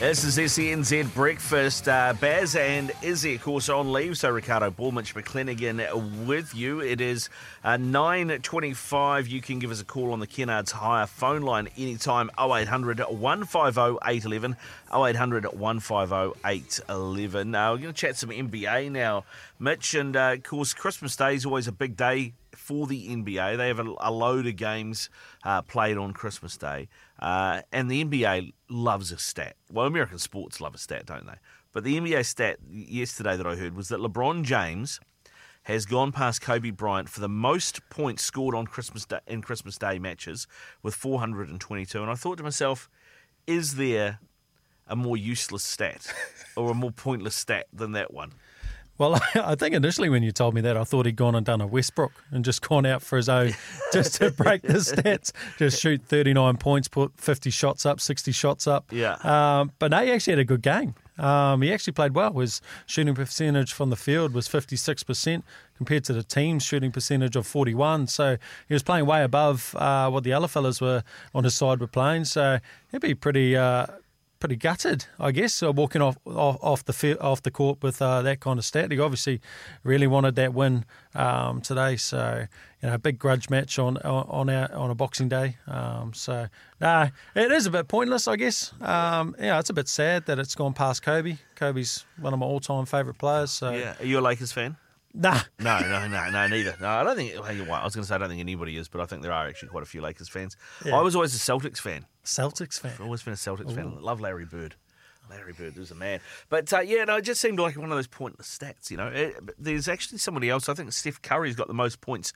This is SENZ Breakfast. Uh, Baz and Izzy, of course, on leave. So Ricardo Ballmich McClenaghan with you. It is uh, 9.25. You can give us a call on the Kennards Hire phone line anytime 0800 150 811. 0800 150 811. Uh, we're going to chat some NBA now, Mitch. And uh, of course, Christmas Day is always a big day for the NBA. They have a, a load of games uh, played on Christmas Day. Uh, and the NBA loves a stat. Well, American sports love a stat, don't they? But the NBA stat yesterday that I heard was that LeBron James has gone past Kobe Bryant for the most points scored on Christmas Day, in Christmas Day matches with 422. And I thought to myself, is there a more useless stat or a more pointless stat than that one? Well, I think initially when you told me that, I thought he'd gone and done a Westbrook and just gone out for his own, just to break the stats, just shoot 39 points, put 50 shots up, 60 shots up. Yeah. Um, but no, he actually had a good game. Um, he actually played well. His shooting percentage from the field was 56% compared to the team's shooting percentage of 41. So he was playing way above uh, what the other fellas were on his side were playing. So he'd be pretty. Uh, pretty gutted, I guess, uh, walking off, off off the off the court with uh, that kind of stat. He obviously really wanted that win um, today, so you know, a big grudge match on on our, on a Boxing Day. Um, so nah, it is a bit pointless, I guess. Um, yeah, it's a bit sad that it's gone past Kobe. Kobe's one of my all time favourite players. So yeah, are you a Lakers fan? Nah. No, no, no, no, neither. No, I don't think. Well, I was going to say I don't think anybody is, but I think there are actually quite a few Lakers fans. Yeah. I was always a Celtics fan. Celtics fan. I've always been a Celtics fan. I Love Larry Bird. Larry Bird was a man. But uh, yeah, no, it just seemed like one of those pointless stats. You know, it, there's actually somebody else. I think Steph Curry's got the most points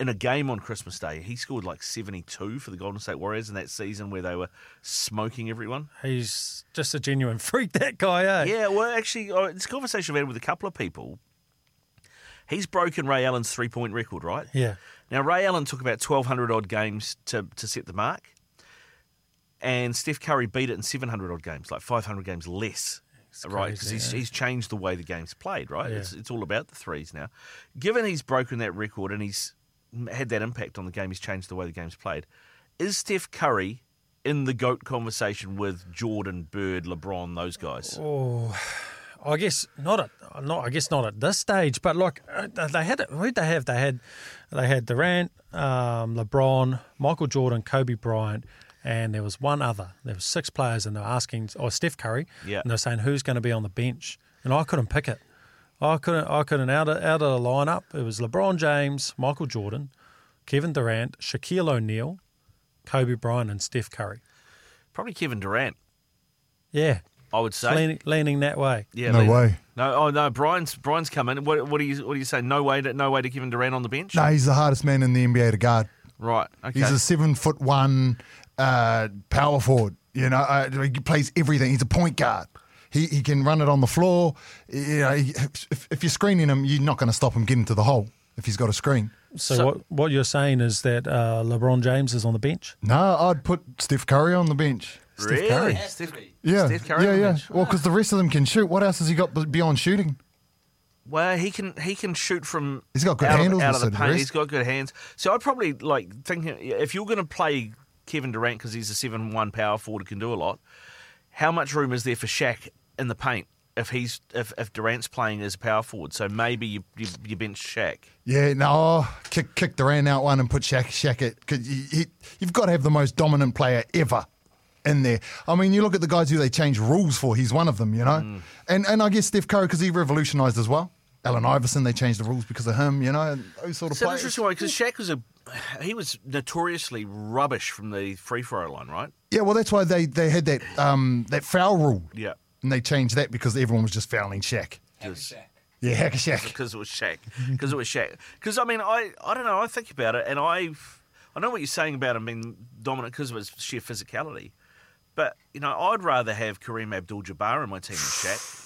in a game on Christmas Day. He scored like 72 for the Golden State Warriors in that season where they were smoking everyone. He's just a genuine freak, that guy, eh? Yeah, well, actually, uh, this conversation I've had with a couple of people. He's broken Ray Allen's three point record, right? Yeah. Now, Ray Allen took about 1,200 odd games to, to set the mark, and Steph Curry beat it in 700 odd games, like 500 games less. right, because he's, yeah. he's changed the way the game's played, right? Yeah. It's, it's all about the threes now. Given he's broken that record and he's had that impact on the game, he's changed the way the game's played. Is Steph Curry in the GOAT conversation with Jordan, Bird, LeBron, those guys? Oh, I guess not at not. I guess not at this stage. But like uh, they had, who they have? They had, they had Durant, um, LeBron, Michael Jordan, Kobe Bryant, and there was one other. There was six players, and they're asking, or Steph Curry, Yeah. and they're saying who's going to be on the bench, and I couldn't pick it. I couldn't. I couldn't out of out of the lineup. It was LeBron James, Michael Jordan, Kevin Durant, Shaquille O'Neal, Kobe Bryant, and Steph Curry. Probably Kevin Durant, Yeah, I would say. leaning, leaning that way. Yeah, No Lee- way. No, oh no, Brian's Brian's coming. What, what do you what do you say? No way to no way to Kevin Durant on the bench. No, he's the hardest man in the NBA to guard. Right. Okay. He's a seven foot one uh, power forward. You know, uh, he plays everything. He's a point guard. He, he can run it on the floor. You know, he, if, if you're screening him, you're not going to stop him getting to the hole if he's got a screen. So, So- what what you're saying is that uh, LeBron James is on the bench? No, I'd put Steph Curry on the bench. Really? Steph Curry. Steph, Yeah, Steph Curry yeah, yeah. bench. Well, because the rest of them can shoot. What else has he got beyond shooting? Well, he can he can shoot from. He's got good out handles, Of, out of the the paint. rest- He's got good hands. So I'd probably like thinking if you're going to play Kevin Durant because he's a seven-one power forward who can do a lot. How much room is there for Shaq in the paint if he's if, if Durant's playing as a power forward? So maybe you you, you bench Shaq. Yeah, no, kick kick Durant out one and put Shaq Shaq it. Cause he, you've got to have the most dominant player ever in there. I mean, you look at the guys who they change rules for. He's one of them, you know. Mm. And and I guess Steph Curry because he revolutionised as well. Allen Iverson, they changed the rules because of him, you know, and those sort of It's an interesting one because Shaq was a he was notoriously rubbish from the free throw line, right? Yeah, well, that's why they, they had that um, that foul rule. Yeah. And they changed that because everyone was just fouling Shaq. Yeah, Hack-a-Shaq. because it was Shaq. Because it was Shaq. Because I mean, I I don't know. I think about it, and I I know what you're saying about him being dominant because of his sheer physicality. But you know, I'd rather have Kareem Abdul-Jabbar in my team than Shaq.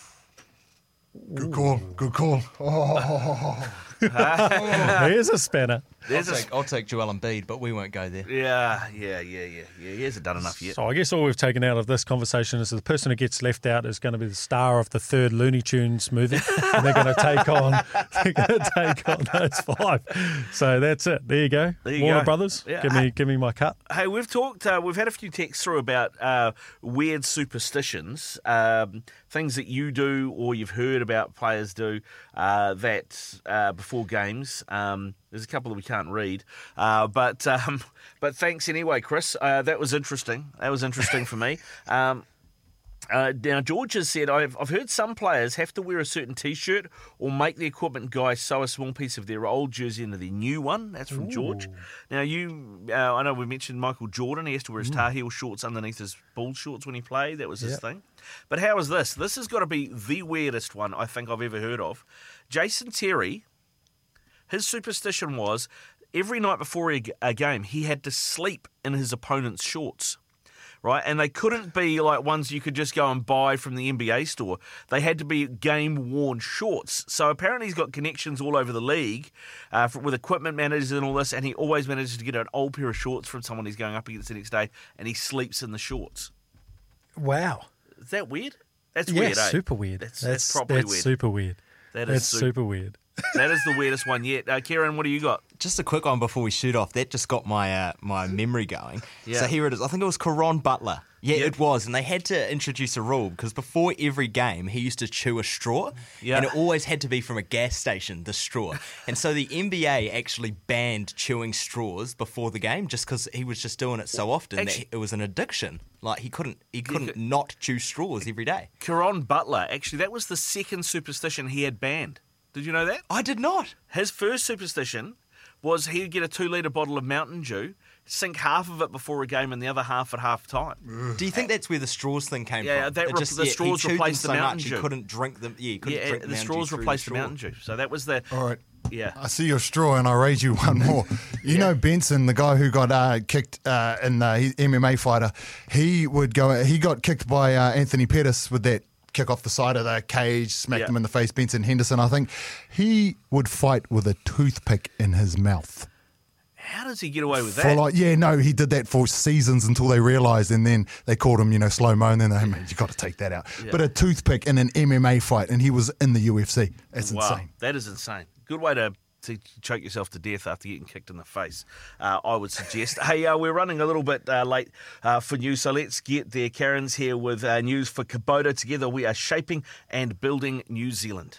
Good call. Good call. Oh, There's a spanner. I'll a, take, I'll take Joel Embiid, but we won't go there. yeah, yeah, yeah, yeah, yeah. He hasn't done enough yet. So I guess all we've taken out of this conversation is the person who gets left out is going to be the star of the third Looney Tunes movie, and they're going to take on they're going to take on those five. So that's it. There you go. There you Warner go. Brothers, Yeah. give me give me my cut. Hey, we've talked. Uh, we've had a few texts through about uh, weird superstitions, um, things that you do or you've heard about players do uh, that uh, before games. Um, there's a couple that we can't read, uh, but um, but thanks anyway, Chris. Uh, that was interesting. That was interesting for me. Um, uh, now, George has said, I've, I've heard some players have to wear a certain t shirt or make the equipment guy sew a small piece of their old jersey into their new one. That's from George. Now, you, uh, I know we mentioned Michael Jordan. He has to wear his Tar Heel shorts underneath his ball shorts when he played. That was his Yep. thing. But how is this? This has got to be the weirdest one I think I've ever heard of. Jason Terry, his superstition was every night before a, game, he had to sleep in his opponent's shorts right? And they couldn't be like ones you could just go and buy from the NBA store. They had to be game worn shorts. So apparently he's got connections all over the league uh, for, with equipment managers and all this, and he always manages to get an old pair of shorts from someone he's going up against the next day, and he sleeps in the shorts. Wow. Is that weird? That's Yeah, weird. eh? super weird. That's, that's, probably that's weird. super weird. That is That's su- super weird. That is the weirdest one yet. Uh, Kieran, what do you got? Just a quick one before we shoot off. That just got my uh, my memory going. Yeah. So here it is. I think it was Caron Butler. Yeah, Yep. it was, and they had to introduce a rule because before every game he used to chew a straw, Yeah. and it always had to be from a gas station. The straw, and so the NBA actually banned chewing straws before the game just because he was just doing it so often Actu- that it was an addiction. Like he couldn't he couldn't could- not chew straws every day. Caron Butler, actually, that was the second superstition he had banned. Did you know that? I did not. His first superstition was he'd get a two litre bottle of Mountain Dew, sink half of it before a game and the other half at half time. Do you think that's where the straws thing came Yeah, from? that It re- the he straws chewed them replaced the so Mountain much Dew. He couldn't drink them. Yeah, he couldn't Yeah, drink the Mountain straws Dew replaced the straw. Mountain Dew. So that was the. all right. Yeah. I see your straw and I raise you one more. You know Benson, the guy who got uh, kicked uh, in the MMA fighter. He would go. He got kicked by uh, Anthony Pettis with that kick off the side of the cage, smacked Yeah. him in the face. Benson Henderson, I think. He would fight with a toothpick in his mouth. How does he get away with For that? like, yeah, no, he did that for seasons until they realised, and then they called him, you know, slow mo, and then they, man, you got to take that out. But a toothpick in an MMA fight, and he was in the UFC. That's wow, insane. that is insane. Good way to. To choke yourself to death after getting kicked in the face, uh, I would suggest. hey, uh, we're running a little bit uh, late uh, for news, so let's get there. Karen's here with uh, news for Kubota. Together, we are shaping and building New Zealand.